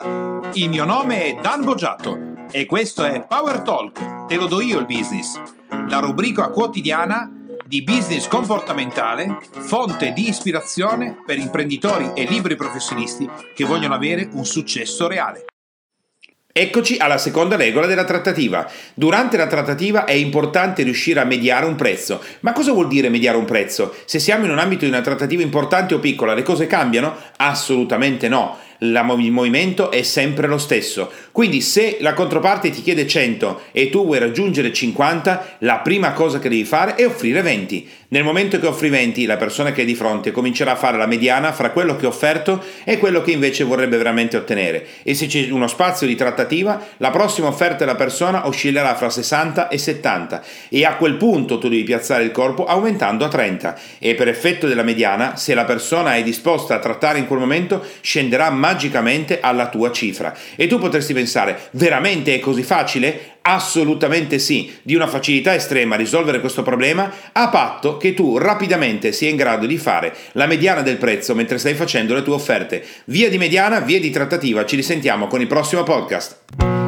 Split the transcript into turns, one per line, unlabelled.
Il mio nome è Dan Boggiato e questo è Power Talk, te lo do io il business, la rubrica quotidiana di business comportamentale, fonte di ispirazione per imprenditori e libri professionisti che vogliono avere un successo reale.
Eccoci alla seconda regola della trattativa. Durante la trattativa è importante riuscire a mediare un prezzo. Ma cosa vuol dire mediare un prezzo? Se siamo in un ambito di una trattativa importante o piccola, le cose cambiano? Assolutamente no la, il movimento è sempre lo stesso. Quindi se la controparte ti chiede 100 e tu vuoi raggiungere 50, la prima cosa che devi fare è offrire 20. Nel momento che offri 20, la persona che è di fronte comincerà a fare la mediana fra quello che ha offerto e quello che invece vorrebbe veramente ottenere. E se c'è uno spazio di trattativa, la prossima offerta della persona oscillerà fra 60 e 70 e a quel punto tu devi piazzare il corpo aumentando a 30 e per effetto della mediana, se la persona è disposta a trattare in quel momento, scenderà magicamente alla tua cifra. E tu potresti pensare, veramente è così facile? Assolutamente sì, di una facilità estrema risolvere questo problema, a patto che tu rapidamente sia in grado di fare la mediana del prezzo mentre stai facendo le tue offerte. Via di mediana, via di trattativa, ci risentiamo con il prossimo podcast.